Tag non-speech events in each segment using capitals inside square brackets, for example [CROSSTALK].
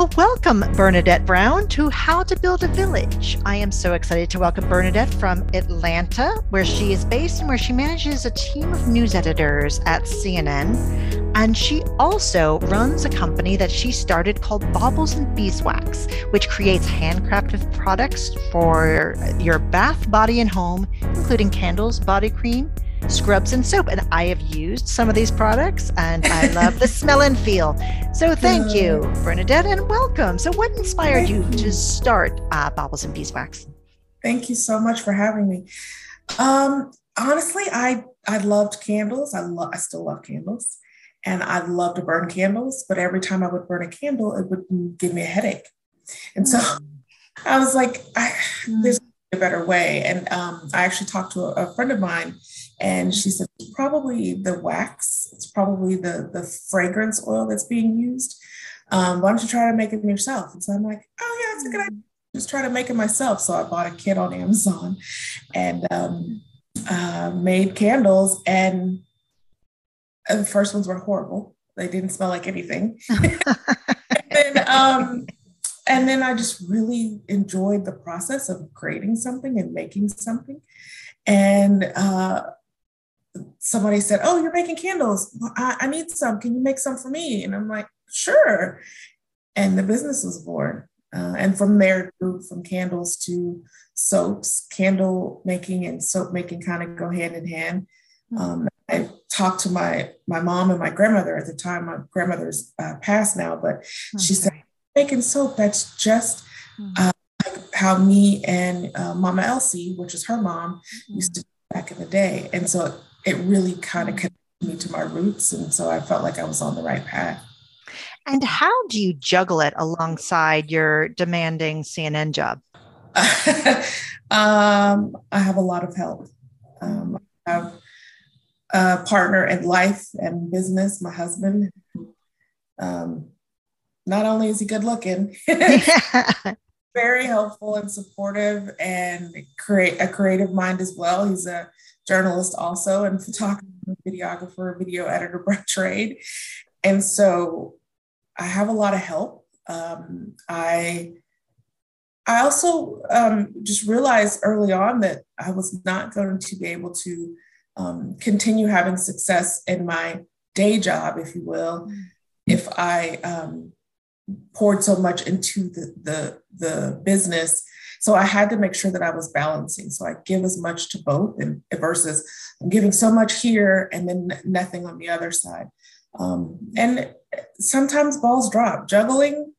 Well, welcome, Bernadette Brown, to How to Build a Village. I am so excited to welcome Bernadette from Atlanta, where she is based and where she manages a team of news editors at CNN. And she also runs a company that she started called Baubles and Beeswax, which creates handcrafted products for your bath, body, and home, including candles, body cream, scrubs and soap. And I have used some of these products and I love the [LAUGHS] smell and feel. So thank you, Bernadette, and welcome. So, what inspired you, you, to start uh, Baubles and Beeswax? Thank you so much for having me. Um, honestly, I I loved candles. I love I still love candles. And I love to burn candles, but every time I would burn a candle, it would give me a headache. And so mm. [LAUGHS] I was like, I, there's a better way. And um, I actually talked to a, a friend of mine and she said, probably the wax, it's probably the, the fragrance oil that's being used. Um, why don't you try to make it yourself? And so I'm like, oh, yeah, it's a good idea. Just try to make it myself. So I bought a kit on Amazon and um, uh, made candles. And the first ones were horrible. They didn't smell like anything. [LAUGHS] and, then, um, and then I just really enjoyed the process of creating something and making something. And uh, somebody said, Oh, you're making candles. Well, I, I, need some. Can you make some for me? And I'm like, Sure. And the business was born. Uh, and from there, grew from candles to soaps. Candle making and soap making kind of go hand in hand. Hmm. Um, I talked to my my mom and my grandmother at the time. My grandmother's uh, passed now, but okay. she said, "Making soap. That's just hmm. uh, like how me and uh, Mama Elsie, which is her mom, used to back in the day." And so it really kind of connected me to my roots. And so I felt like I was on the right path. And how do you juggle it alongside your demanding CNN job? [LAUGHS] um, I have a lot of help. Um, I have a partner in life and business, my husband. Um, not only is he good looking, [LAUGHS] [LAUGHS] very helpful and supportive and create a creative mind as well. He's a journalist also and photographer, videographer, video editor by [LAUGHS] trade. And so I have a lot of help. Um, I I also um, just realized early on that I was not going to be able to um, continue having success in my day job, if you will, mm-hmm. if I um, poured so much into the, the, the business so I had to make sure that I was balancing. So I give as much to both and versus I'm giving so much here and then nothing on the other side. Um, and sometimes balls drop. Juggling,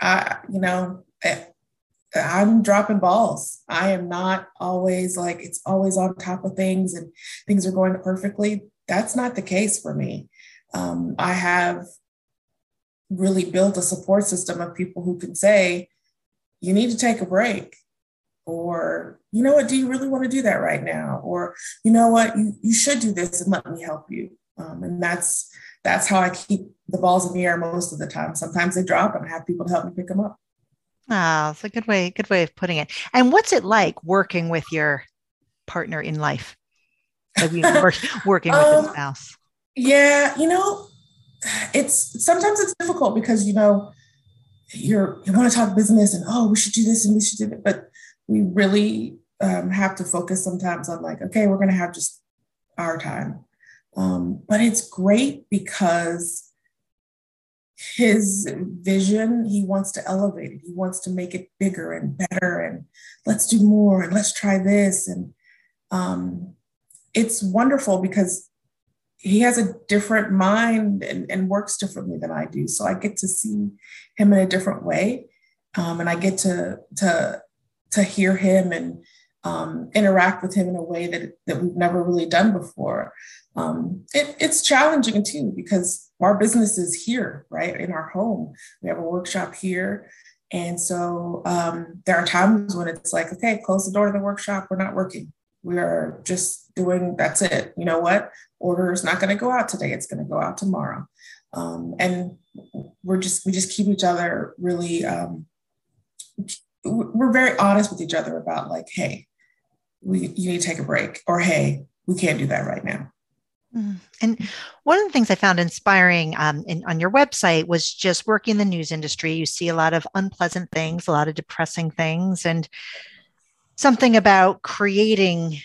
I, you know, eh, I'm dropping balls. I am not always like it's always on top of things and things are going perfectly. That's not the case for me. Um, I have really built a support system of people who can say, you need to take a break or you know what do you really want to do that right now? Or you know what you, you should do this and let me help you. Um, and that's that's how i keep the balls in the air most of the time. Sometimes they drop and i have people to help me pick them up. Ah it's a good way good way of putting it. And what's it like working with your partner in life? Like [LAUGHS] working with um, a spouse? yeah you know it's sometimes it's difficult because you know you're you want to talk business and oh we should do this and we should do that. But we really um, have to focus sometimes on like okay we're going to have just our time. Um, but it's great because his vision he wants to elevate it. He wants to make it bigger and better and let's do more and let's try this. And um, it's wonderful because he has a different mind and, and, works differently than I do. So I get to see him in a different way. Um, and I get to, to, to hear him and um, interact with him in a way that, that we've never really done before. Um, it, it's challenging too, because our business is here, right? In our home. We have a workshop here. And so um, there are times when it's like, okay, close the door to the workshop. We're not working we are just doing that's it. You know what? Order is not going to go out today. It's going to go out tomorrow. Um, and we're just we just keep each other really um, we're very honest with each other about like hey we you need to take a break or hey we can't do that right now. Mm. And one of the things I found inspiring um, in, on your website was just working in the news industry. You see a lot of unpleasant things, a lot of depressing things, and something about creating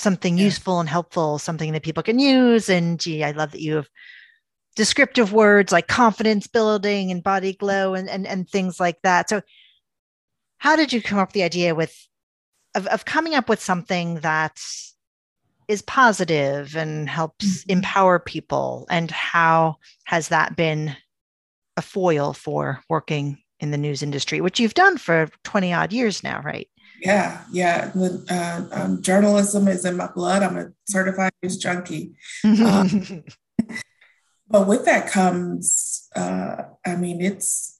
something yeah. useful and helpful, something that people can use. And gee, I love that you have descriptive words like confidence building and body glow and, and, and things like that. So, how did you come up with the idea with of, of coming up with something that is positive and helps mm-hmm. empower people and how has that been a foil for working in the news industry which you've done for 20 odd years now right yeah yeah. Uh, um, journalism is in my blood. I'm a certified news junkie. Um, [LAUGHS] but with that comes uh, i mean it's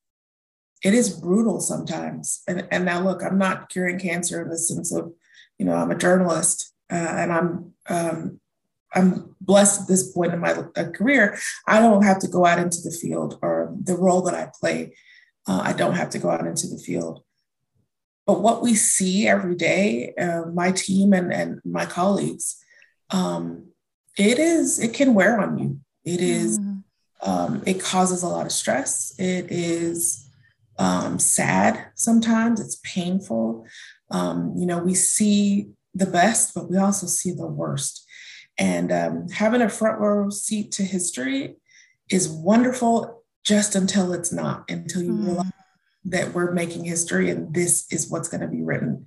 it is brutal sometimes. And, and now look i'm not curing cancer in the sense of you know i'm a journalist uh, and I'm um, I'm blessed at this point in my uh, career. I don't have to go out into the field, or the role that I play, uh, I don't have to go out into the field. But what we see every day, uh, my team and, and my colleagues, um, it is it can wear on you. It is mm. um, it causes a lot of stress. It is um, sad sometimes. It's painful. Um, you know, we see the best, but we also see the worst. And um, having a front row seat to history is wonderful just until it's not, until you mm. realize that we're making history and this is what's going to be written.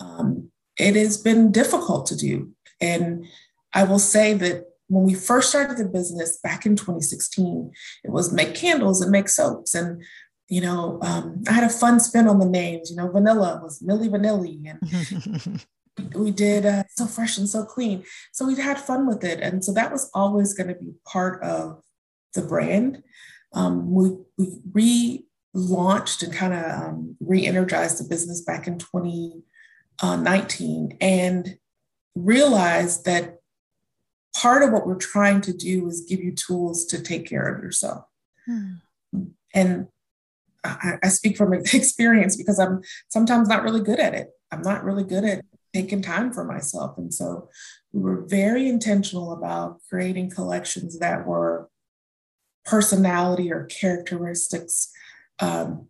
Um, it has been difficult to do. And I will say that when we first started the business back in 2016, it was make candles and make soaps. And, you know, um, I had a fun spin on the names. You know, vanilla was Milli Vanilli, and [LAUGHS] we did uh, so fresh and so clean. So we had fun with it. And so that was always going to be part of the brand. Um, we, we relaunched and kind of um, re energized the business back in 2019 and realized that part of what we're trying to do is give you tools to take care of yourself. Hmm. And I, I speak from [LAUGHS] experience because I'm sometimes not really good at it. I'm not really good at taking time for myself. And so we were very intentional about creating collections that were personality or characteristics um,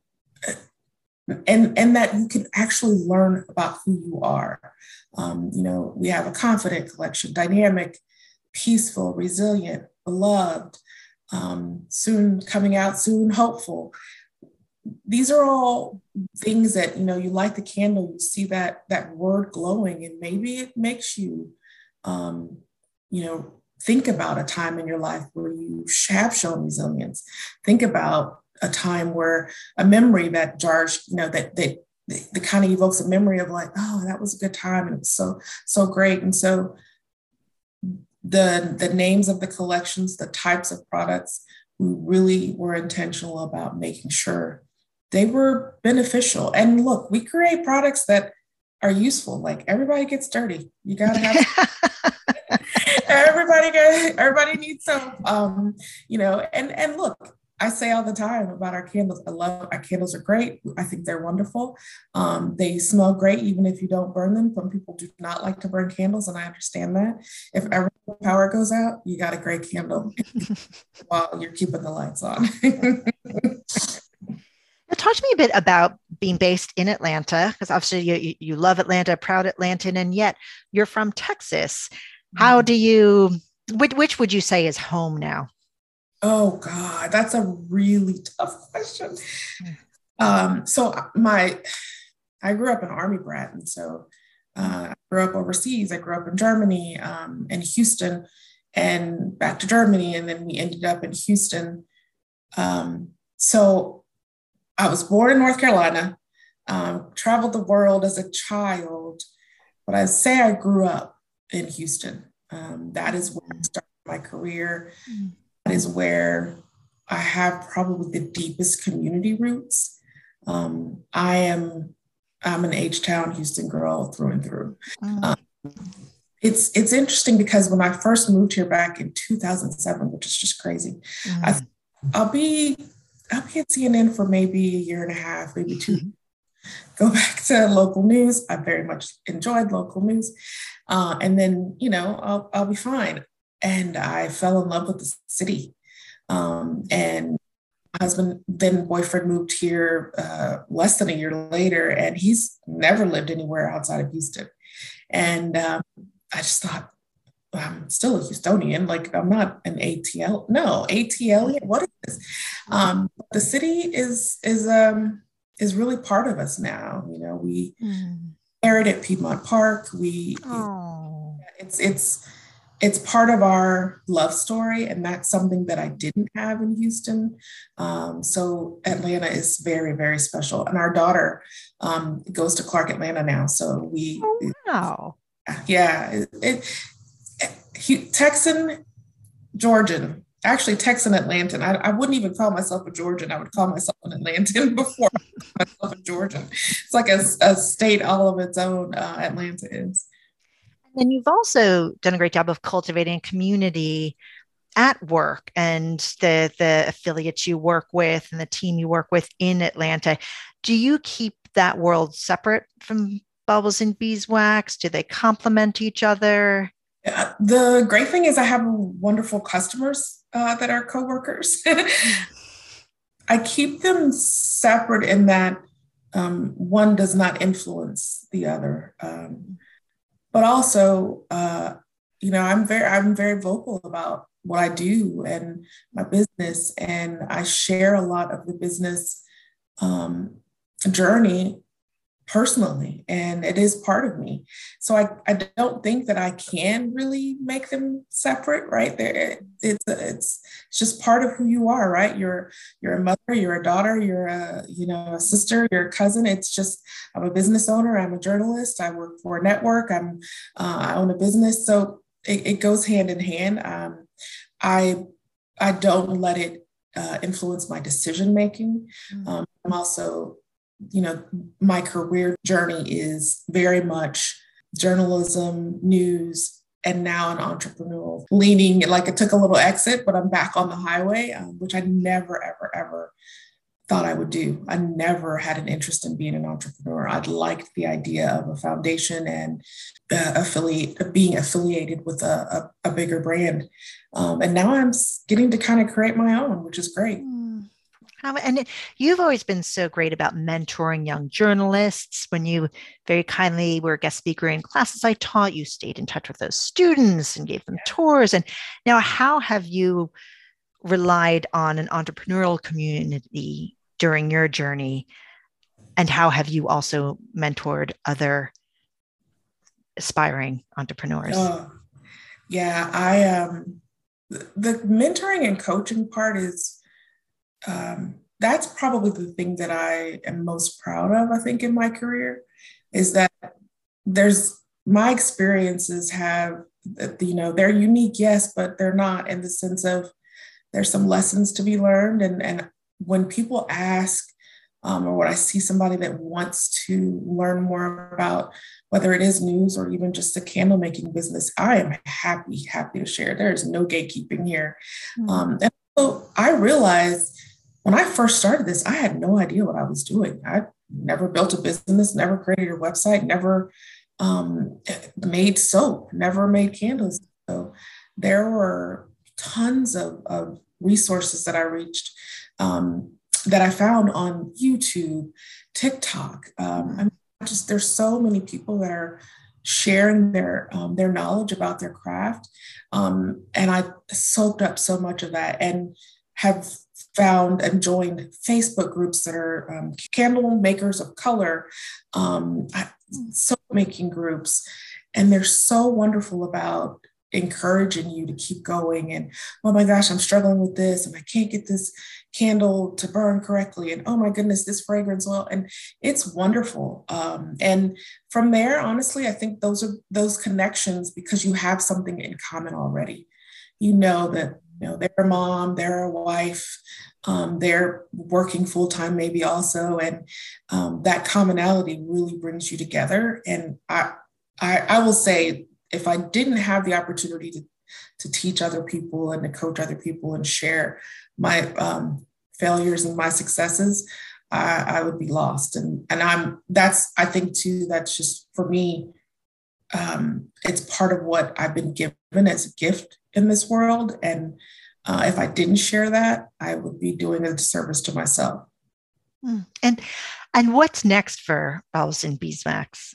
and and that you can actually learn about who you are. Um, you know we have a confident collection dynamic peaceful resilient beloved um, soon coming out soon hopeful. These are all things that you know you light the candle you see that that word glowing and maybe it makes you um, you know think about a time in your life where you have shown resilience. Think about a time where a memory that jars you know that that the kind of evokes a memory of like oh that was a good time and it was so so great and so the the names of the collections the types of products we really were intentional about making sure they were beneficial. And look, we create products that are useful. Like everybody gets dirty. You gotta have [LAUGHS] [LAUGHS] everybody get everybody needs some um, you know, and and look, I say all the time about our candles. I love our candles are great. I think they're wonderful. Um, they smell great even if you don't burn them. Some people do not like to burn candles, and I understand that. If ever power goes out, you got a great candle [LAUGHS] while you're keeping the lights on. [LAUGHS] now, talk to me a bit about being based in Atlanta, because obviously you, you love Atlanta, proud Atlantan, and yet you're from Texas. How mm-hmm. do you, which, which would you say is home now? Oh God, that's a really tough question. Um, so my, I grew up an army brat, and so uh, I grew up overseas. I grew up in Germany, um, in Houston, and back to Germany, and then we ended up in Houston. Um, so I was born in North Carolina, um, traveled the world as a child, but I say I grew up in Houston. Um, that is where I started my career. That is where I have probably the deepest community roots. Um, I am I'm an H Town Houston girl through and through. Mm. Um, it's it's interesting because when I first moved here back in 2007, which is just crazy, mm. I, I'll be I'll be at CNN for maybe a year and a half, maybe 2 mm-hmm. Go [LAUGHS] back to local news. I very much enjoyed local news. Uh, and then, you know, I'll, I'll be fine. And I fell in love with the city. Um, and my husband, then boyfriend, moved here uh, less than a year later, and he's never lived anywhere outside of Houston. And um, I just thought, I'm still a Houstonian. Like I'm not an ATL. No, ATL. What is this? Um, the city is is um is really part of us now. You know, we mm. inherited Piedmont Park. We oh. it's it's it's part of our love story, and that's something that I didn't have in Houston. Um, so Atlanta is very very special, and our daughter um, goes to Clark Atlanta now. So we oh, wow. yeah, it, it, Texan, Georgian, actually Texan Atlantan. I, I, wouldn't even call myself a Georgian. I would call myself an Atlantan [LAUGHS] before myself a Georgian. It's like a, a state all of its own. Uh, Atlanta is. And you've also done a great job of cultivating community at work and the the affiliates you work with and the team you work with in Atlanta. Do you keep that world separate from Baubles and Beeswax? Do they complement each other? the great thing is I have wonderful customers uh, that are coworkers. [LAUGHS] I keep them separate in that um, one does not influence the other, um, but also, uh, you know, I'm very I'm very vocal about what I do and my business, and I share a lot of the business um, journey personally and it is part of me. So i, I don't think that i can really make them separate right? There it's it's it's just part of who you are right? You're you're a mother you're a daughter you're a you know a sister you're a cousin. It's just i'm a business owner i'm a journalist i work for a network i'm uh, i own a business. So it, it goes hand in hand. Um, i i don't let it uh, influence my decision making. Mm-hmm. um, i'm also you know, my career journey is very much journalism, news, and now an entrepreneurial leaning. Like it took a little exit, but I'm back on the highway, um, which I never, ever, ever thought I would do. I never had an interest in being an entrepreneur. I'd liked the idea of a foundation and uh, affiliate being affiliated with a, a, a bigger brand. Um, and now I'm getting to kind of create my own, which is great. And you've always been so great about mentoring young journalists. When you very kindly were a guest speaker in classes I taught, you stayed in touch with those students and gave them tours. And now, how have you relied on an entrepreneurial community during your journey? And how have you also mentored other aspiring entrepreneurs? Oh, yeah, I um, the mentoring and coaching part is um, that's probably the thing that I am most proud of, I think, in my career is that there's my experiences have, you know, they're unique, yes, but they're not in the sense of there's some lessons to be learned. And, and when people ask, um, or when I see somebody that wants to learn more about whether it is news or even just a candle making business, I am happy, happy to share. There is no gatekeeping here. Mm-hmm. Um, and so I realized when I first started this, I had no idea what I was doing. I never built a business, never created a website, never um, made soap, never made candles. So there were tons of, of resources that I reached um, that I found on YouTube, TikTok. Um, I mean, just there's so many people that are sharing their um, their knowledge about their craft, um, and I soaked up so much of that and have found and joined Facebook groups that are um, candle makers of color, um, soap making groups. And they're so wonderful about encouraging you to keep going. And oh my gosh, I'm struggling with this, and I can't get this candle to burn correctly. And oh my goodness, this fragrance oil. And it's wonderful. Um, and from there, honestly, I think those are those connections because you have something in common already. You know that you know they're a mom they're a wife um, they're working full time maybe also. And um, that commonality really brings you together. And I, I, I will say if i didn't have the opportunity to to teach other people and to coach other people and share my um, failures and my successes I, I would be lost. And and i'm that's i think too that's just for me um, it's part of what I've been given as a gift in this world. And uh, if I didn't share that, I would be doing a disservice to myself. Hmm. And and what's next for Baubles and Beeswax?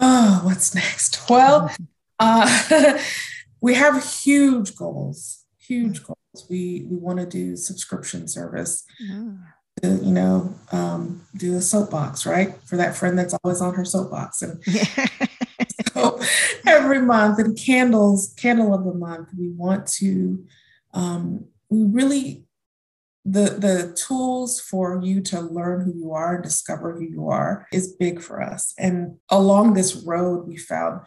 Oh, what's next? Well, [LAUGHS] uh, [LAUGHS] we have huge goals. Huge goals. We we want to do subscription service. Mm. you know, um, do a soapbox, right? For that friend that's always on her soapbox, and [LAUGHS] every month, and candles, candle of the month, we want to. Um, we really the the tools for you to learn who you are and discover who you are is big for us and along this road we found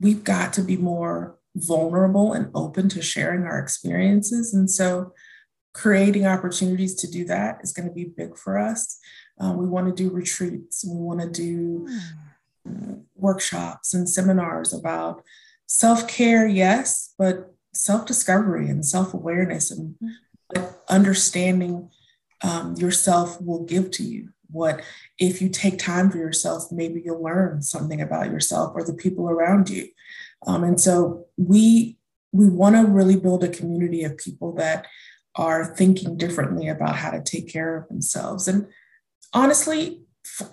we've got to be more vulnerable and open to sharing our experiences and so creating opportunities to do that is going to be big for us um, we want to do retreats we want to do mm. Workshops and seminars about self-care yes but self-discovery and self-awareness and mm understanding um, yourself will give to you. What if you take time for yourself, maybe you'll learn something about yourself or the people around you. Um, and so we we want to really build a community of people that are thinking differently about how to take care of themselves. And honestly,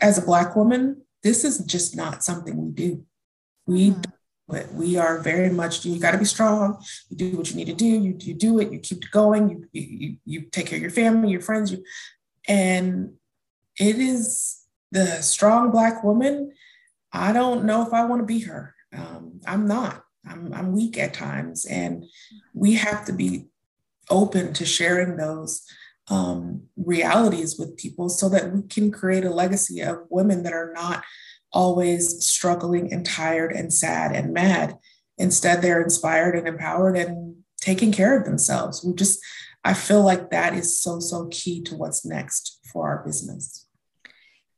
as a Black woman, this is just not something we do. We mm-hmm but we are very much you got to be strong. You do what you need to do. You, you do it. You keep going. You, you you take care of your family your friends you and it is the strong black woman. I don't know if i want to be her. Um, i'm not. I'm, I'm weak at times and we have to be open to sharing those um, realities with people so that we can create a legacy of women that are not always struggling and tired and sad and mad. Instead, they're inspired and empowered and taking care of themselves. We just, I feel like that is so, so key to what's next for our business.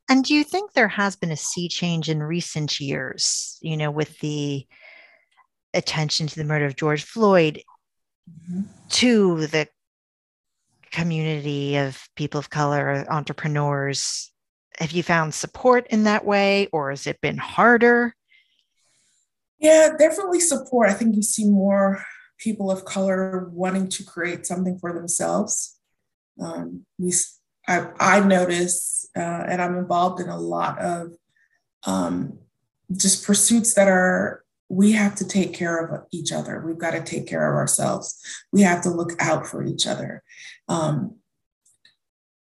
And do you think there has been a sea change in recent years, you know, with the attention to the murder of George Floyd, mm-hmm. to the community of people of color, entrepreneurs have you found support in that way or has it been harder? Yeah definitely support. I think you see more people of color wanting to create something for themselves. Um, we, I, I notice uh, and i'm involved in a lot of um, just pursuits that are we have to take care of each other. We've got to take care of ourselves. We have to look out for each other. Um,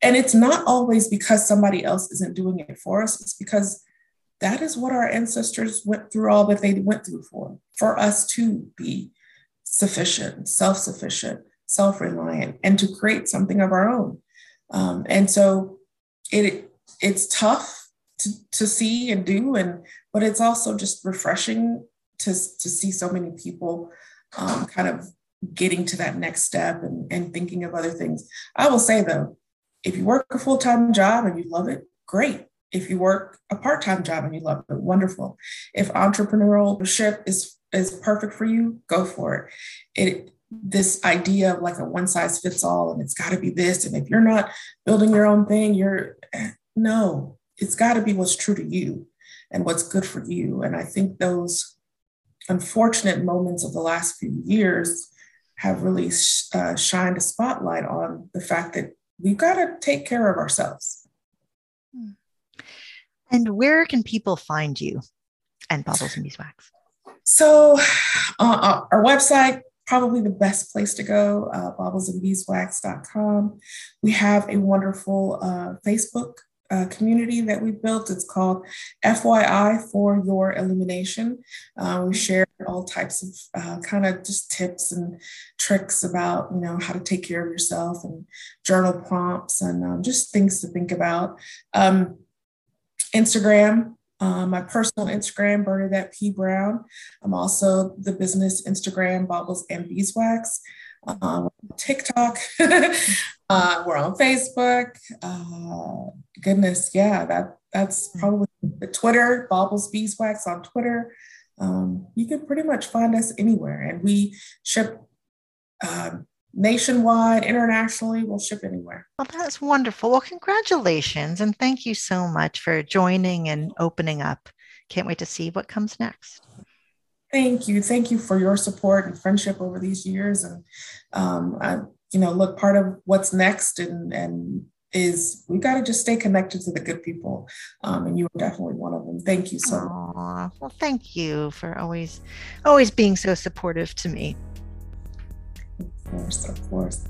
and it's not always because somebody else isn't doing it for us, it's because that is what our ancestors went through all that they went through for, for us to be sufficient, self sufficient, self reliant, and to create something of our own. Um, and so it it's tough to, to see and do, and but it's also just refreshing to, to see so many people um, kind of getting to that next step and, and thinking of other things. I will say though, if you work a full time job and you love it, great. If you work a part time job and you love it, wonderful. If entrepreneurship is is perfect for you, go for it. It this idea of like a one size fits all and it's got to be this and if you're not building your own thing you're no it's got to be what's true to you and what's good for you and i think those unfortunate moments of the last few years have really uh, shined a spotlight on the fact that we've got to take care of ourselves. And where can people find you and Baubles and Beeswax? So, uh, uh, our website, probably the best place to go, uh, baublesandbeeswax.com. We have a wonderful uh, Facebook uh, community that we built. It's called FYI for Your Illumination. Uh, we share all types of uh, kind of just tips and tricks about you know how to take care of yourself and journal prompts and um, just things to think about. Um, Instagram. Uh, my personal Instagram, Bernadette P. Brown. I'm also the business Instagram, Baubles and Beeswax. Um, TikTok. [LAUGHS] uh, we're on Facebook. Uh, goodness, yeah, that that's hmm. probably the Twitter, Baubles Beeswax on Twitter. Um, you can pretty much find us anywhere, and we ship uh, nationwide, internationally. We'll ship anywhere. Well, that's wonderful. Well, congratulations, and thank you so much for joining and opening up can't wait to see what comes next. Thank you. Thank you for your support and friendship over these years. And um, I, you know, look, part of what's next and and is we got to just stay connected to the good people. Um, and you are definitely one of them. Thank you so much. Well, thank you for always, always being so supportive to me. Of course, of course.